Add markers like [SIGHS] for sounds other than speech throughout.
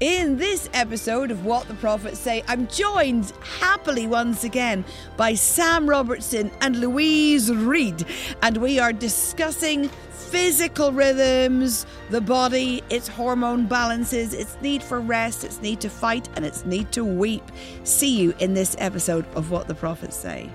In this episode of What the Prophets Say, I'm joined happily once again by Sam Robertson and Louise Reid, and we are discussing physical rhythms, the body, its hormone balances, its need for rest, its need to fight, and its need to weep. See you in this episode of What the Prophets Say.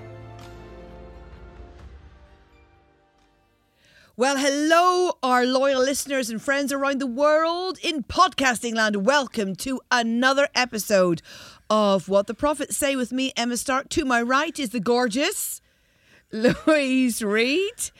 Well, hello, our loyal listeners and friends around the world in podcasting land. Welcome to another episode of What the Prophets Say with me, Emma Stark. To my right is the gorgeous [LAUGHS] Louise Reid.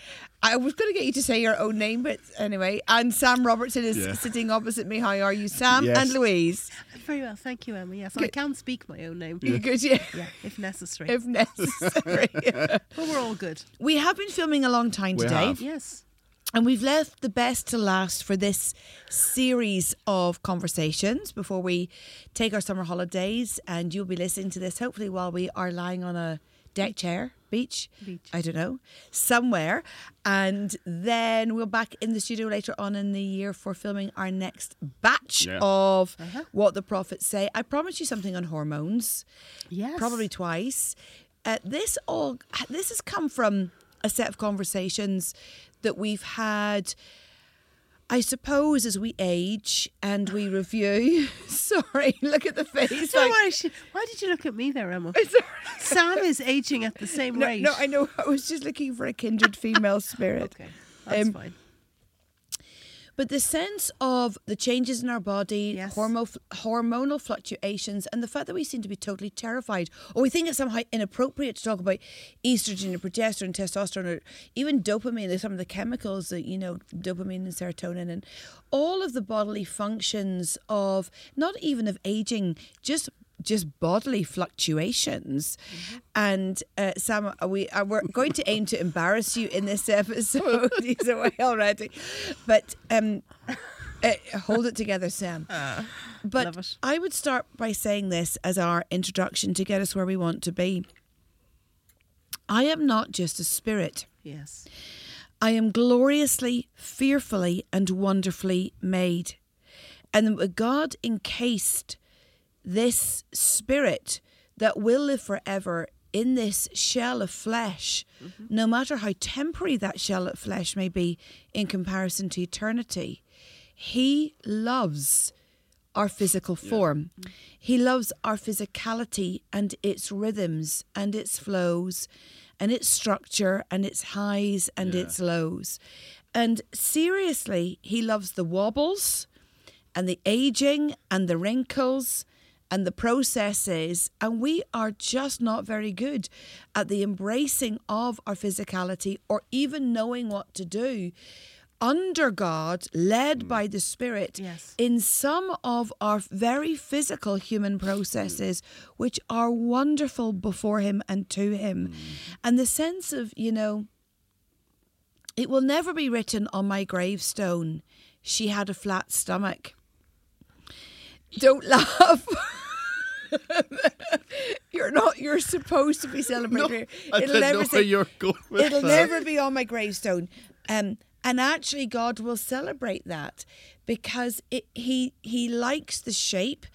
I was going to get you to say your own name, but anyway. And Sam Robertson is Yeah. sitting opposite me. How are you, Sam Yes. and Louise? Very well, thank you, Emma. Yes, I Good. can speak my own name. You good? Yeah. Yeah, if necessary. If necessary. [LAUGHS] but we're all good. we have been filming a long time We today. have. Yes. And we've left the best to last for this series of conversations before we take our summer holidays. And you'll be listening to this hopefully while we are lying on a deck chair, beach, Beach. I don't know, somewhere. And then we'll back in the studio later on in the year for filming our next batch Yeah. of Uh-huh. What the Prophets Say. I promised you something on hormones Yes. probably twice. Uh, this all this has come from a set of conversations that we've had. I suppose as we age and we review. [LAUGHS] Sorry, look at the face. Like- why, she- why did you look at me there, Emma? [LAUGHS] Sam is aging at the same No, rate. no, I know. I was just looking for a kindred female [LAUGHS] spirit. Okay, that's Um, fine. But the sense of the changes in our body, Yes. hormo- hormonal fluctuations, and the fact that we seem to be totally terrified, or we think it's somehow inappropriate to talk about estrogen and progesterone, testosterone, or even dopamine, there's some of the chemicals that, you know, dopamine and serotonin, and all of the bodily functions of, not even of aging, just just bodily fluctuations. And uh, Sam, are we are we're going to aim to embarrass you in this [LAUGHS] episode. [LAUGHS] He's away already, but um, uh, hold it together, Sam. [LAUGHS] but. I would start by saying this as our introduction to get us where we want to be. I am not just a spirit. Yes. I am gloriously, fearfully, and wonderfully made. And God encased this spirit that will live forever in this shell of flesh, mm-hmm. no matter how temporary that shell of flesh may be in comparison to eternity. He loves our physical form. Mm-hmm. He loves our physicality and its rhythms and its flows and its structure and its highs and Yeah. its lows. And seriously, he loves the wobbles and the aging and the wrinkles and the processes. And we are just not very good at the embracing of our physicality or even knowing what to do under God, led mm. by the Spirit, Yes. in some of our very physical human processes, which are wonderful before Him and to Him. Mm. And the sense of, you know, it will never be written on my gravestone, she had a flat stomach. Don't [LAUGHS] laugh. [LAUGHS] you're not. You're supposed to be celebrating. I It'll never say. you're going It'll that. never be on my gravestone. Um, and actually, God will celebrate that because it, He He likes the shape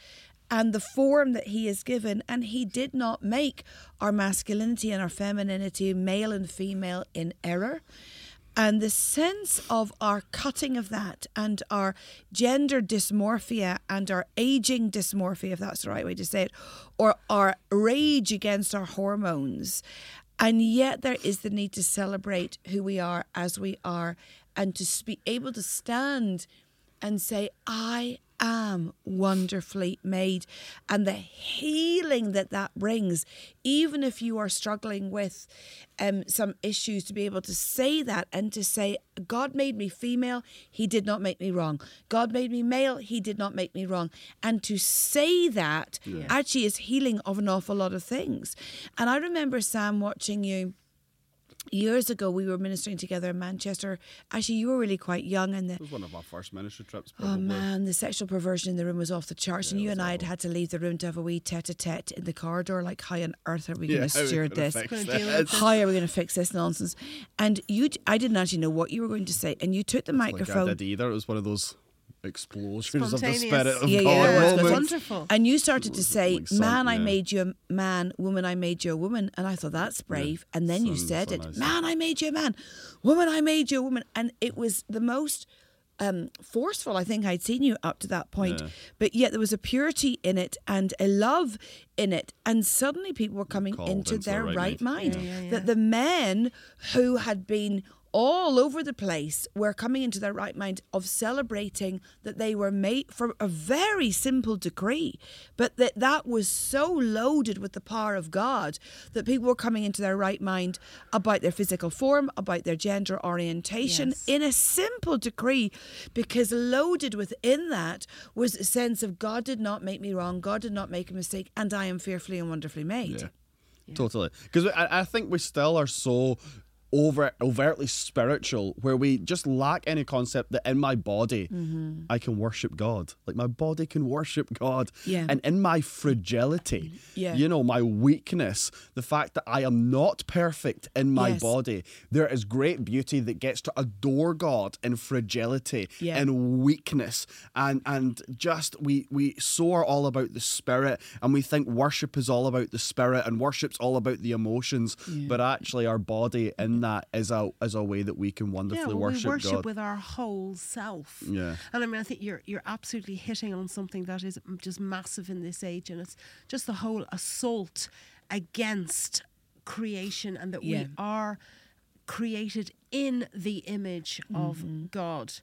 and the form that He has given, and He did not make our masculinity and our femininity, male and female, in error. And the sense of our cutting of that and our gender dysmorphia and our aging dysmorphia, if that's the right way to say it, or our rage against our hormones. And yet there is the need to celebrate who we are as we are and to be able to stand and say, I am wonderfully made. And the healing that that brings, even if you are struggling with um, some issues, to be able to say that and to say, God made me female, He did not make me wrong. God made me male, He did not make me wrong. And to say that actually is healing of an awful lot of things. And I remember, Sam, watching you years ago we were ministering together in Manchester. Actually, you were really quite young, and the It was one of our first ministry trips, oh, probably. oh man, the sexual perversion in the room was off the charts, and you and I had had to leave the room to have a wee tete-a-tete in the corridor. Like, how on earth are we Yeah, going to how are we steward gonna this? fix this? How are we going to fix this nonsense? And you, I didn't actually know what you were going to say, and you took the microphone. Like, I microphone. did either. It was one of those explosions of the spirit of Yeah, God. yeah, it's moments. wonderful. And you started to say, Like sun, "Man, I yeah. made you a man. Woman, I made you a woman." And I thought that's brave. And then you said so it, nice. "Man, I made you a man. Woman, I made you a woman." And it was the most um, forceful I think I'd seen you up to that point. Yeah. But yet there was a purity in it and a love in it. And suddenly people were coming into, into their their right, right mind. mind. Yeah, yeah, That the men who had been all over the place were coming into their right mind of celebrating that they were made for a very simple decree but that that was so loaded with the power of god that people were coming into their right mind about their physical form about their gender orientation Yes. in a simple decree because loaded within that was a sense of god did not make me wrong god did not make a mistake and i am fearfully and wonderfully made Yeah. Totally. Because I, I think we still are so over overtly spiritual where we just lack any concept that in my body mm-hmm. I can worship God. Like my body can worship God. Yeah. And in my fragility, Yeah. you know, my weakness, the fact that I am not perfect in my Yes. body, there is great beauty that gets to adore God in fragility Yeah. and weakness and and just we we so are all about the spirit and we think worship is all about the spirit and worship's all about the emotions but actually our body in that is a is a way that we can wonderfully yeah, well, worship, we worship God with our whole self. Yeah. and I mean, I think you're you're absolutely hitting on something that is just massive in this age, and it's just the whole assault against creation, and that Yeah. we are created in the image of Mm-hmm. God.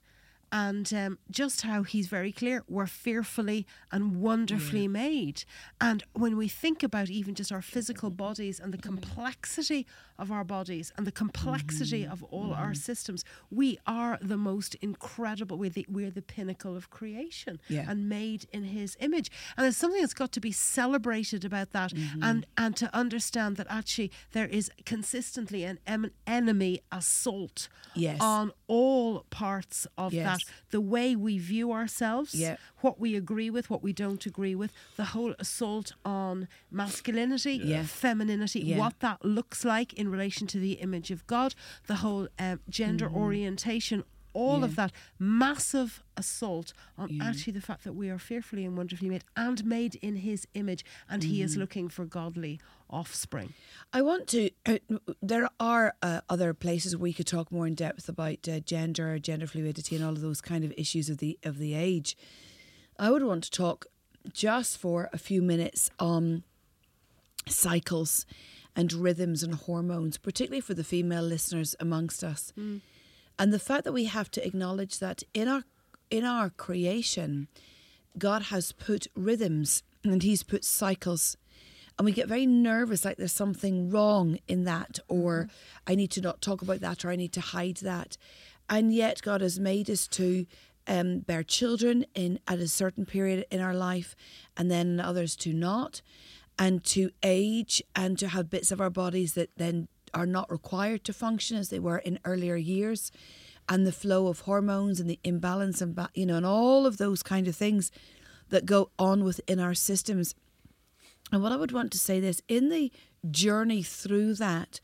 And um, just how he's very clear, we're fearfully and wonderfully made. And when we think about even just our physical bodies and the complexity of our bodies and the complexity Mm-hmm. of all our systems, we are the most incredible. We're the, we're the pinnacle of creation Yeah. and made in his image. And there's something that's got to be celebrated about that Mm-hmm. and, and to understand that actually there is consistently an em- enemy assault Yes. on all parts of Yes. that. The way we view ourselves, Yeah. what we agree with, what we don't agree with, the whole assault on masculinity, Yeah. femininity, Yeah. what that looks like in relation to the image of God, the whole um, gender orientation. All Yeah. of that massive assault on Yeah. actually the fact that we are fearfully and wonderfully made and made in his image, and he is looking for godly offspring. I want to. Uh, there are uh, other places we could talk more in depth about uh, gender, gender fluidity, and all of those kind of issues of the of the age. I would want to talk just for a few minutes on cycles and rhythms and hormones, particularly for the female listeners amongst us, and the fact that we have to acknowledge that in our in our creation, God has put rhythms and He's put cycles. And we get very nervous, like there's something wrong in that, or I need to not talk about that, or I need to hide that. And yet, God has made us to um, bear children in at a certain period in our life, and then others to not, and to age, and to have bits of our bodies that then are not required to function as they were in earlier years, and the flow of hormones and the imbalance and you know, and all of those kind of things that go on within our systems. And what I would want to say this in the journey through that,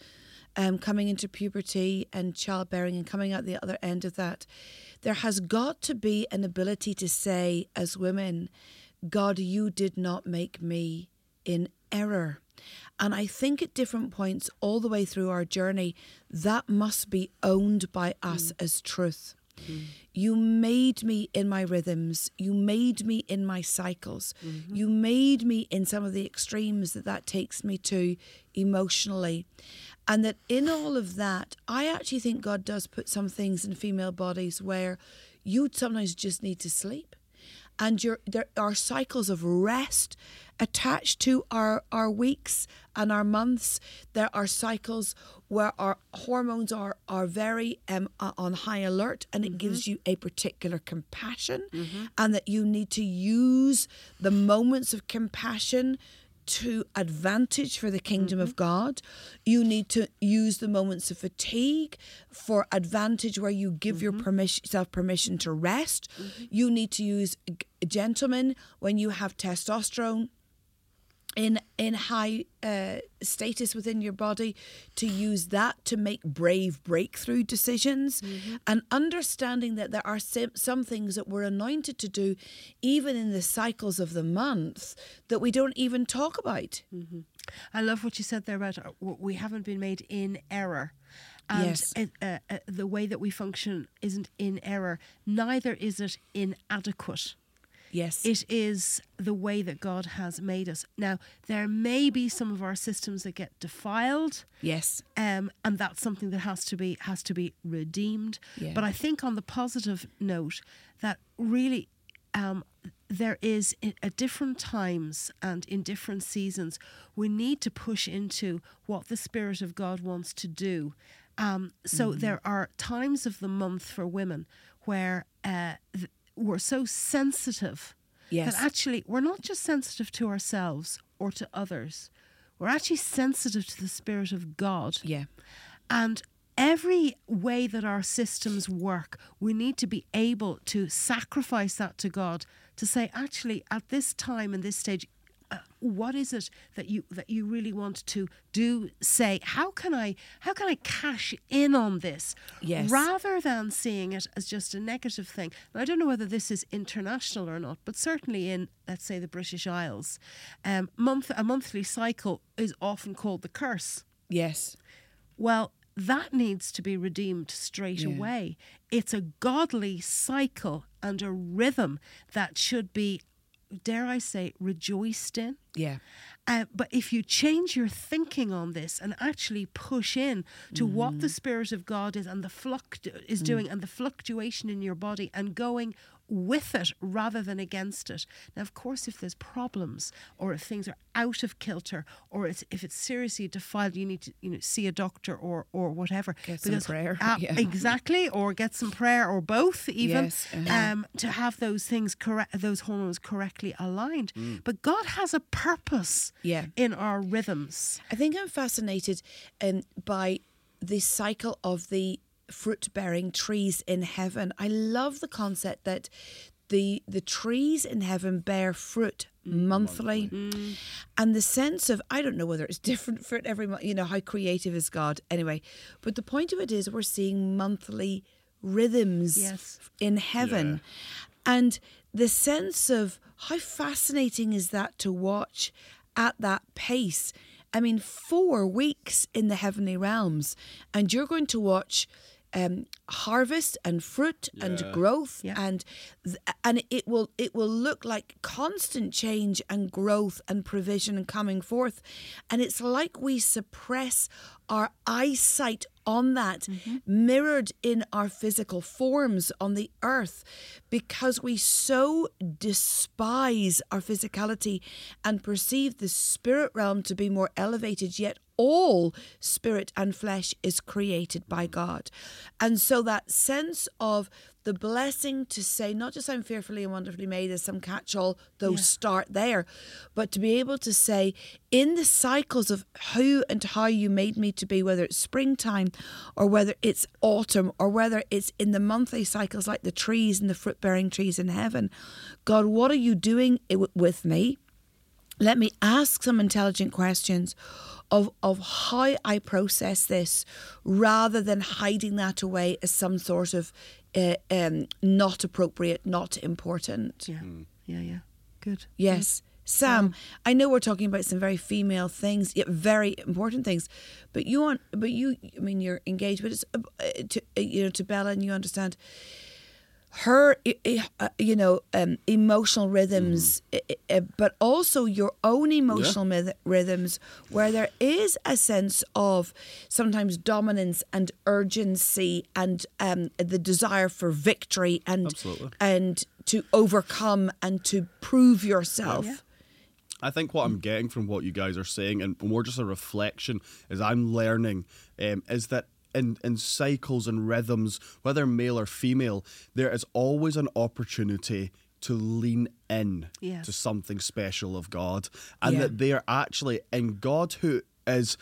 um, coming into puberty and childbearing and coming out the other end of that, there has got to be an ability to say, as women, God, you did not make me in error. And I think at different points, all the way through our journey, that must be owned by us mm. as truth. Mm. You made me in my rhythms. You made me in my cycles. Mm-hmm. You made me in some of the extremes that that takes me to emotionally. And that in all of that, I actually think God does put some things in female bodies where you sometimes just need to sleep and your there are cycles of rest attached to our our weeks and our months. There are cycles where our hormones are are very um, on high alert and it gives you a particular compassion and that you need to use the moments of compassion to advantage for the kingdom of mm-hmm. God. You need to use the moments of fatigue for advantage where you give your mm-hmm. permission, self permission to rest. Mm-hmm. You need to use gentlemen when you have testosterone in in high uh, status within your body to use that to make brave breakthrough decisions and understanding that there are some things that we're anointed to do even in the cycles of the month that we don't even talk about I love what you said there about uh, we haven't been made in error. And Yes. uh, uh, the way that we function isn't in error, neither is it inadequate. Yes It is the way that God has made us. Now, there may be some of our systems that get defiled, yes um, and that's something that has to be has to be redeemed. Yeah. But I think on the positive note that really um, there is at different times and in different seasons we need to push into what the Spirit of God wants to do. Um, so Mm-hmm. there are times of the month for women where uh, th- we're so sensitive Yes. that actually we're not just sensitive to ourselves or to others. We're actually sensitive to the Spirit of God. yeah And every way that our systems work, we need to be able to sacrifice that to God to say, actually, at this time and this stage, uh, what is it that you that you really want to do say how can i how can i cash in on this Yes. rather than seeing it as just a negative thing now, i don't know whether this is international or not but certainly in let's say the british isles um, month a monthly cycle is often called the curse yes well, that needs to be redeemed straight Yeah. away. It's a godly cycle and a rhythm that should be, dare I say, rejoiced in. yeah. Uh, but if you change your thinking on this and actually push in to what the Spirit of God is and the fluct- is doing and the fluctuation in your body and going with it rather than against it. Now, of course, if there's problems or if things are out of kilter or it's, if it's seriously defiled, you need to you know see a doctor or or whatever. Get some prayer, Ah, [LAUGHS] yeah. exactly, or get some prayer or both, even Yes, uh-huh. um, to have those things correct, those hormones correctly aligned. But God has a purpose Yeah. in our rhythms. I think I'm fascinated um, by the cycle of the fruit bearing trees in heaven. I love the concept that the the trees in heaven bear fruit mm. monthly. Mm. And the sense of I don't know whether it's [LAUGHS] different fruit every month you know how creative is God? Anyway but the point of it is we're seeing monthly rhythms Yes. in heaven. And the sense of how fascinating is that to watch at that pace? I mean, four weeks in the heavenly realms, and you're going to watch um, harvest and fruit and growth, Yeah. and th- and it will it will look like constant change and growth and provision and coming forth, and it's like we suppress our eyesight on that mirrored in our physical forms on the earth because we so despise our physicality and perceive the spirit realm to be more elevated yet all spirit and flesh is created by God. And so that sense of the blessing to say, not just I'm fearfully and wonderfully made as some catch all, though start there, but to be able to say, in the cycles of who and how you made me to be, whether it's springtime or whether it's autumn or whether it's in the monthly cycles like the trees and the fruit bearing trees in heaven, God, what are you doing with me? let me ask some intelligent questions of of how I process this rather than hiding that away as some sort of uh, um, not appropriate, not important. Yeah, yeah, yeah. Good. Yes. Sam, I know we're talking about some very female things, yet very important things, but you want, but you, I mean, you're engaged, but it's uh, uh, to uh, you know to Bella, and you understand her, i- i- uh, you know, um, emotional rhythms, i- i- uh, but also your own emotional myth- rhythms, where there is a sense of sometimes dominance and urgency and um, the desire for victory and Absolutely. and to overcome and to prove yourself. I think what I'm getting from what you guys are saying, and more just a reflection as I'm learning, um, is that in, in cycles and rhythms, whether male or female, there is always an opportunity to lean in to something special of God, and Yeah. that they are actually in God who is.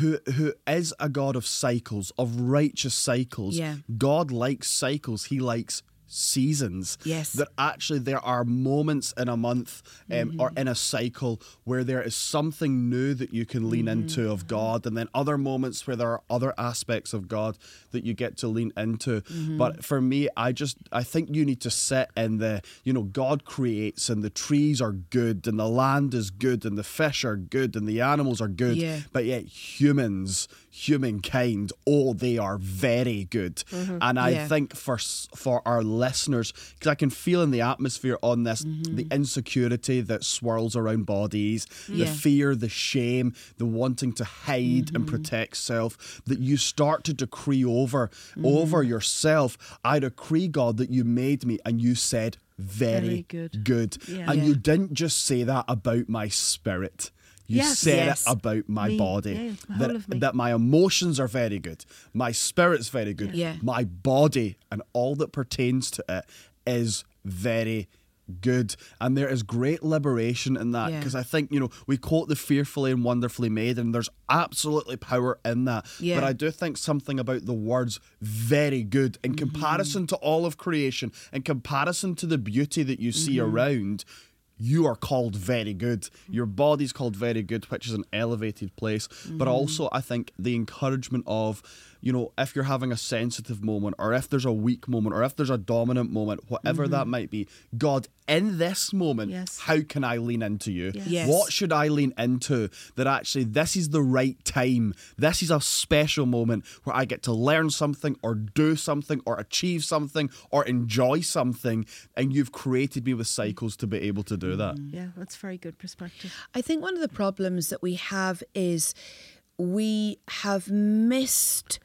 Who who is a God of cycles, of righteous cycles? Yeah. God likes cycles. He likes seasons. Yes. That actually there are moments in a month um, or Mm-hmm. in a cycle where there is something new that you can lean Mm-hmm. into of God, and then other moments where there are other aspects of God that you get to lean into. Mm-hmm. But for me, I just I think you need to sit in the you know God creates and the trees are good and the land is good and the fish are good and the animals are good, Yeah. but yet humans, humankind, oh, they are very good. Mm-hmm. And I Yeah. think for for our listeners, because I can feel in the atmosphere on this mm-hmm. the insecurity that swirls around bodies, the fear, the shame, the wanting to hide and mm-hmm. protect self, that you start to decree over over yourself. I decree, God, that you made me and you said very, Very good. good. Yeah. And Yeah. you didn't just say that about my spirit. You Yes. said Yes. it about my Me. body. Yeah, the that, that my emotions are very good. My spirit's very good. Yeah. My body and all that pertains to it is very good. And there is great liberation in that Yeah. because I think, you know, we quote the fearfully and wonderfully made, and there's absolutely power in that. Yeah. But I do think something about the words very good in comparison to all of creation, in comparison to the beauty that you see around. You are called very good. Your body's called very good, which is an elevated place. But mm-hmm. also, I think the encouragement of, you know, if you're having a sensitive moment, or if there's a weak moment, or if there's a dominant moment, whatever that mm-hmm. might be, God, in this moment, Yes. how can I lean into you? Yes. Yes. What should I lean into that actually this is the right time? This is a special moment where I get to learn something or do something or achieve something or enjoy something. And you've created me with cycles to be able to do that. Mm-hmm. Yeah, that's very good perspective. I think one of the problems that we have is we have missed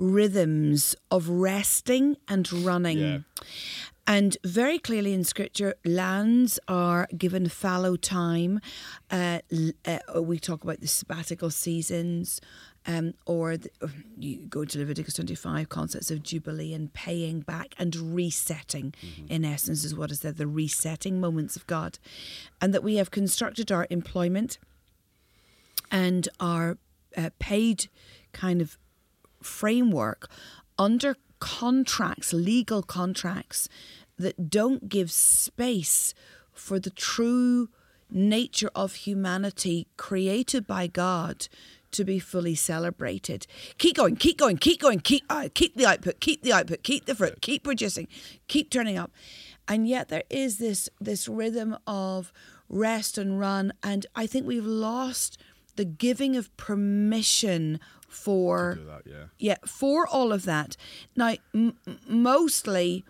rhythms of resting and running. Yeah. And very clearly in scripture, lands are given fallow time. Uh, uh, we talk about the sabbatical seasons, um, or the, [SIGHS] you go to Leviticus 25, concepts of jubilee and paying back and resetting, in essence, is what is there, the resetting moments of God. And that we have constructed our employment and our uh, paid kind of framework under contracts, legal contracts that don't give space for the true nature of humanity created by God to be fully celebrated. Keep going, keep going, keep going, keep uh, keep the output, keep the output, keep the fruit, keep producing, keep turning up. And yet there is this this rhythm of rest and run and I think we've lost the giving of permission for that, yeah. yeah, for all of that. Now, m- mostly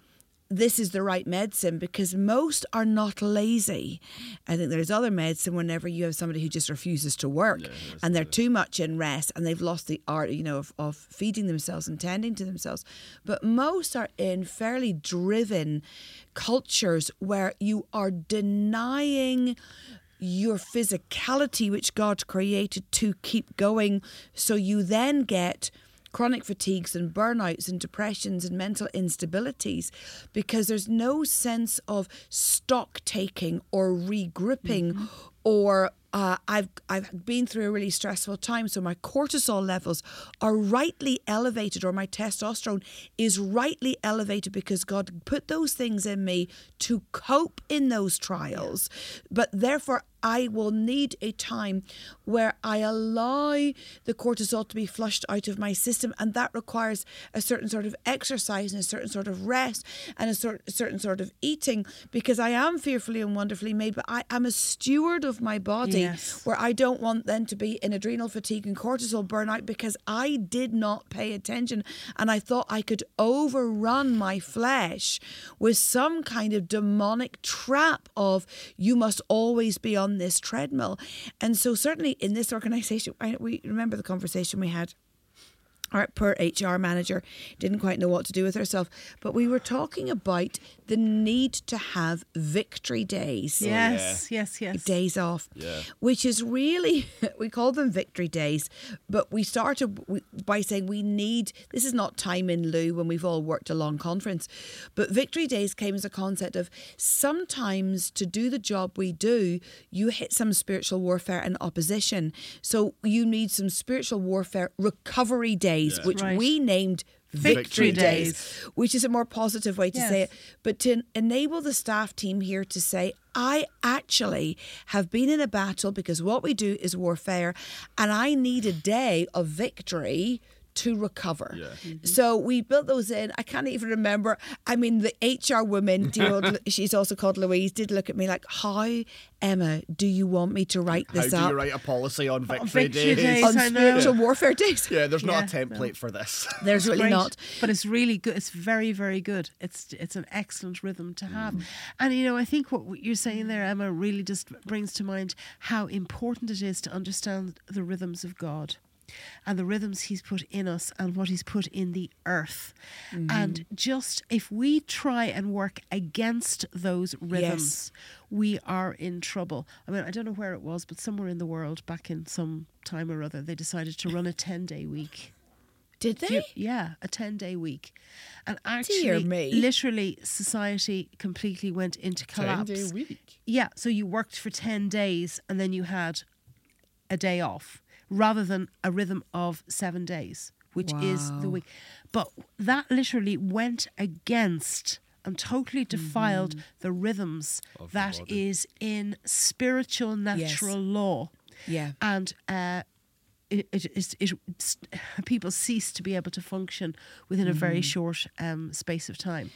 this is the right medicine because most are not lazy. I think there's other medicine whenever you have somebody who just refuses to work and they're too much in rest and they've lost the art, you know, of, of feeding themselves and tending to themselves. But most are in fairly driven cultures where you are denying your physicality, which God created to keep going. So you then get chronic fatigues and burnouts and depressions and mental instabilities because there's no sense of stock taking or regrouping or uh, I've I've been through a really stressful time, so my cortisol levels are rightly elevated, or my testosterone is rightly elevated because God put those things in me to cope in those trials. But therefore, I will need a time where I allow the cortisol to be flushed out of my system, and that requires a certain sort of exercise and a certain sort of rest and a, sort, a certain sort of eating because I am fearfully and wonderfully made, but I am a steward of my body Yes. where I don't want them to be in adrenal fatigue and cortisol burnout because I did not pay attention and I thought I could overrun my flesh with some kind of demonic trap of you must always be on this treadmill. And so certainly in this organization, I, we remember the conversation we had our poor HR manager didn't quite know what to do with herself. But we were talking about the need to have victory days. Yes, yes, yes. Days off, Yeah. which is really, [LAUGHS] we call them victory days, but we started by saying we need, this is not time in lieu when we've all worked a long conference, but victory days came as a concept of sometimes to do the job we do, you hit some spiritual warfare and opposition. So you need some spiritual warfare recovery days, which Right. we named Victory days. which is a more positive way to say it. But to enable the staff team here to say, I actually have been in a battle because what we do is warfare, and I need a day of victory to recover. Mm-hmm. So we built those in. I can't even remember. I mean, the HR woman, [LAUGHS] dear old, she's also called Louise, did look at me like, How, Emma, do you want me to write How this do up you write a policy on victory, victory days? days. on spiritual warfare days? Yeah, there's not Yeah, a template for this. [LAUGHS] There's really Great, not. But it's really good. It's very, very good. It's it's an excellent rhythm to mm. have. And you know, I think what you're saying there, Emma, really just brings to mind how important it is to understand the rhythms of God. And the rhythms he's put in us and what he's put in the earth. Mm-hmm. And just if we try and work against those rhythms, we are in trouble. I mean, I don't know where it was, but somewhere in the world back in some time or other, they decided to run a 10 day week. Did they? you- yeah, a 10 day week. And actually, literally, society completely went into collapse. 10 day week. Yeah, so you worked for 10 days and then you had a day off rather than a rhythm of seven days, which is the week. But that literally went against and totally defiled the rhythms Of that body. is in spiritual natural law Yeah. and uh, it, it, it, it, it's- [LAUGHS] people cease to be able to function within a very short um, space of time.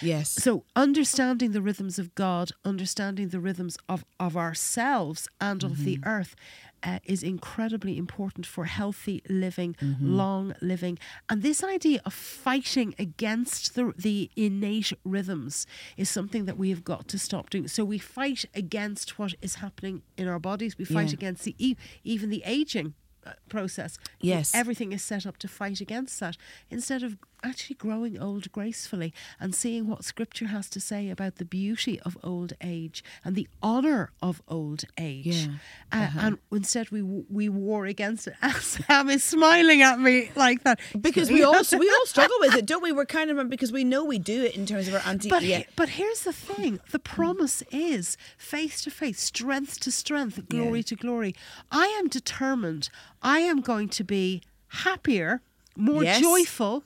Yes. So, understanding the rhythms of God, understanding the rhythms of, of ourselves and of the earth. Uh, is incredibly important for healthy living, long living, and this idea of fighting against the the innate rhythms is something that we have got to stop doing. So we fight against what is happening in our bodies. We fight Yeah. against the e- even the aging uh, process. Yes. everything is set up to fight against that instead of actually growing old gracefully and seeing what scripture has to say about the beauty of old age and the honor of old age Yeah. uh, and instead we we war against it [LAUGHS] sam is smiling at me like that because we all we all struggle with it, don't we? We're kind of because we know we do it in terms of our anti. But, yeah. but here's the thing the promise is faith to faith, strength to strength, glory Yeah. to glory. I am determined I am going to be happier, more Yes. joyful,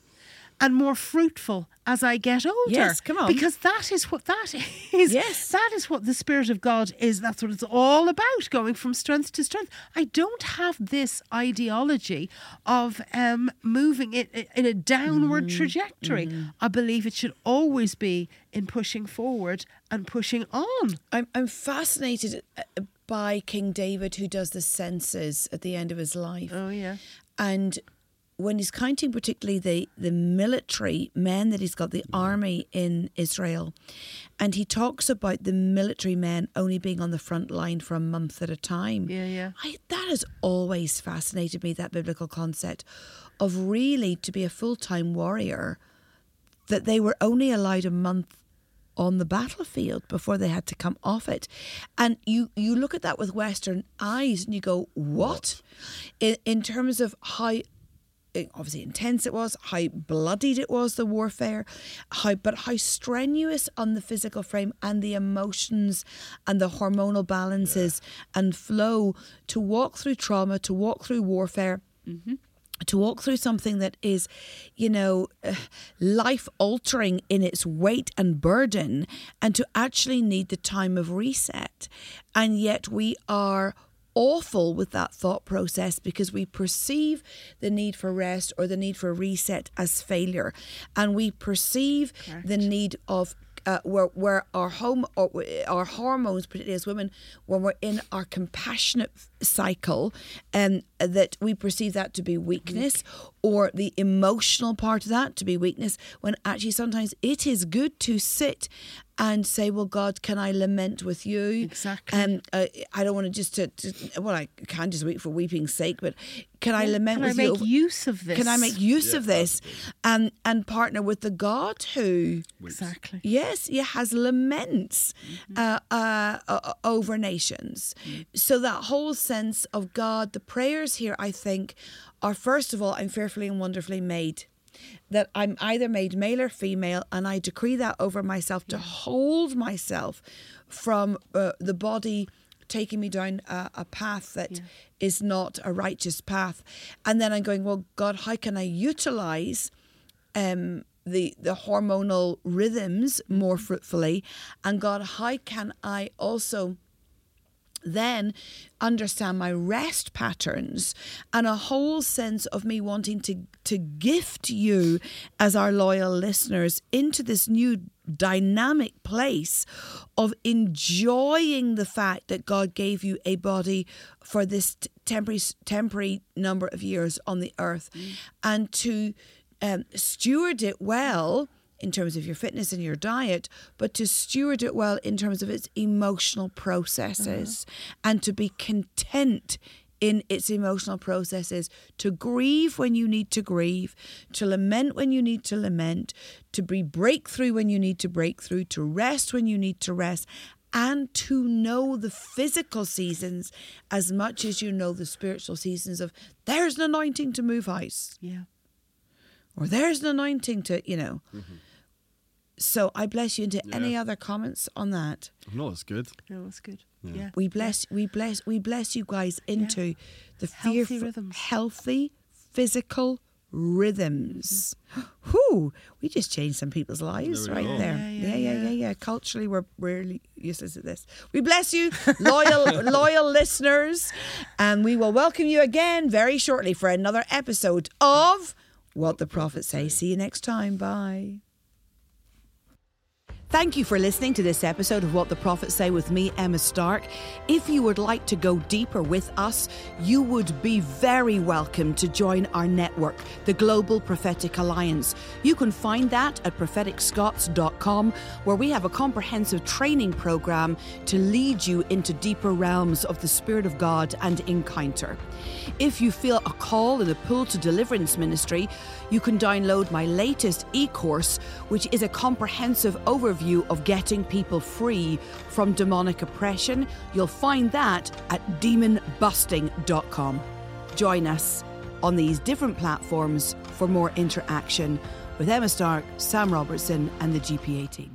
and more fruitful as I get older. Yes, come on. Because that is what that [LAUGHS] is. Yes. That is what the Spirit of God is. That's what it's all about, going from strength to strength. I don't have this ideology of um, moving it in a downward Mm-hmm. trajectory. I believe it should always be in pushing forward and pushing on. I'm I'm fascinated uh, by King David, who does the census at the end of his life, Oh, yeah. and when he's counting particularly the the military men that he's got, the army in Israel, and he talks about the military men only being on the front line for a month at a time. Yeah, yeah. I, that has always fascinated me, that biblical concept of really to be a full time warrior, that they were only allowed a month on the battlefield before they had to come off it. And you, you look at that with Western eyes and you go, what? In, in terms of how obviously intense it was, how bloodied it was, the warfare, how but how strenuous on the physical frame and the emotions and the hormonal balances and flow to walk through trauma, to walk through warfare. Mm-hmm. To walk through something that is, you know, uh, life altering in its weight and burden, and to actually need the time of reset. And yet we are awful with that thought process because we perceive the need for rest or the need for reset as failure. And we perceive the need of uh, where where our home or our hormones particularly as women when we're in our compassionate cycle and that we perceive that to be weakness or the emotional part of that to be weakness when actually sometimes it is good to sit and say well god can i lament with you Exactly. um, uh, I don't want to just to, to well, I can't just weep for weeping's sake, but can I lament Can I with make you? over- use of this? Can I make use of this and and partner with the God who, Exactly. yes, he has laments Mm-hmm. uh, uh, uh, over nations. So that whole sense of God, the prayers here, I think, are first of all, I'm fearfully and wonderfully made. That I'm either made male or female, and I decree that over myself to hold myself from uh, the body taking me down a, a path that is not a righteous path. And then I'm going, well, God, how can I utilize um, the the hormonal rhythms more fruitfully, and God, how can I also then understand my rest patterns and a whole sense of me wanting to to gift you as our loyal listeners into this new dynamic place of enjoying the fact that God gave you a body for this t- temporary temporary number of years on the earth and to um, steward it well in terms of your fitness and your diet, but to steward it well in terms of its emotional processes uh-huh. and to be content in its emotional processes, to grieve when you need to grieve, to lament when you need to lament, to be breakthrough when you need to break through, to rest when you need to rest, and to know the physical seasons as much as you know the spiritual seasons of there's an anointing to move house Yeah. Or there's an anointing to, you know. So I bless you into any other comments on that. No, it's good. No, it's good. Yeah. We bless we bless we bless you guys into the Healthy fearful- rhythms. healthy physical rhythms. Mm-hmm. [GASPS] Whoo, we just changed some people's lives There right go. there. Yeah, Yeah yeah, yeah, yeah, yeah. yeah, Culturally we're really useless at this. We bless you, loyal [LAUGHS] loyal listeners, and we will welcome you again very shortly for another episode of What the Prophets Say. See you next time. Bye. Thank you for listening to this episode of What the Prophets Say with me, Emma Stark. If you would like to go deeper with us, you would be very welcome to join our network, the Global Prophetic Alliance. You can find that at propheticscots.com, where we have a comprehensive training program to lead you into deeper realms of the Spirit of God and encounter. If you feel a call and a pull to deliverance ministry, you can download my latest e course, which is a comprehensive overview of getting people free from demonic oppression. You'll find that at demonbusting.com. Join us on these different platforms for more interaction with Emma Stark, Sam Robertson, and the GPA team.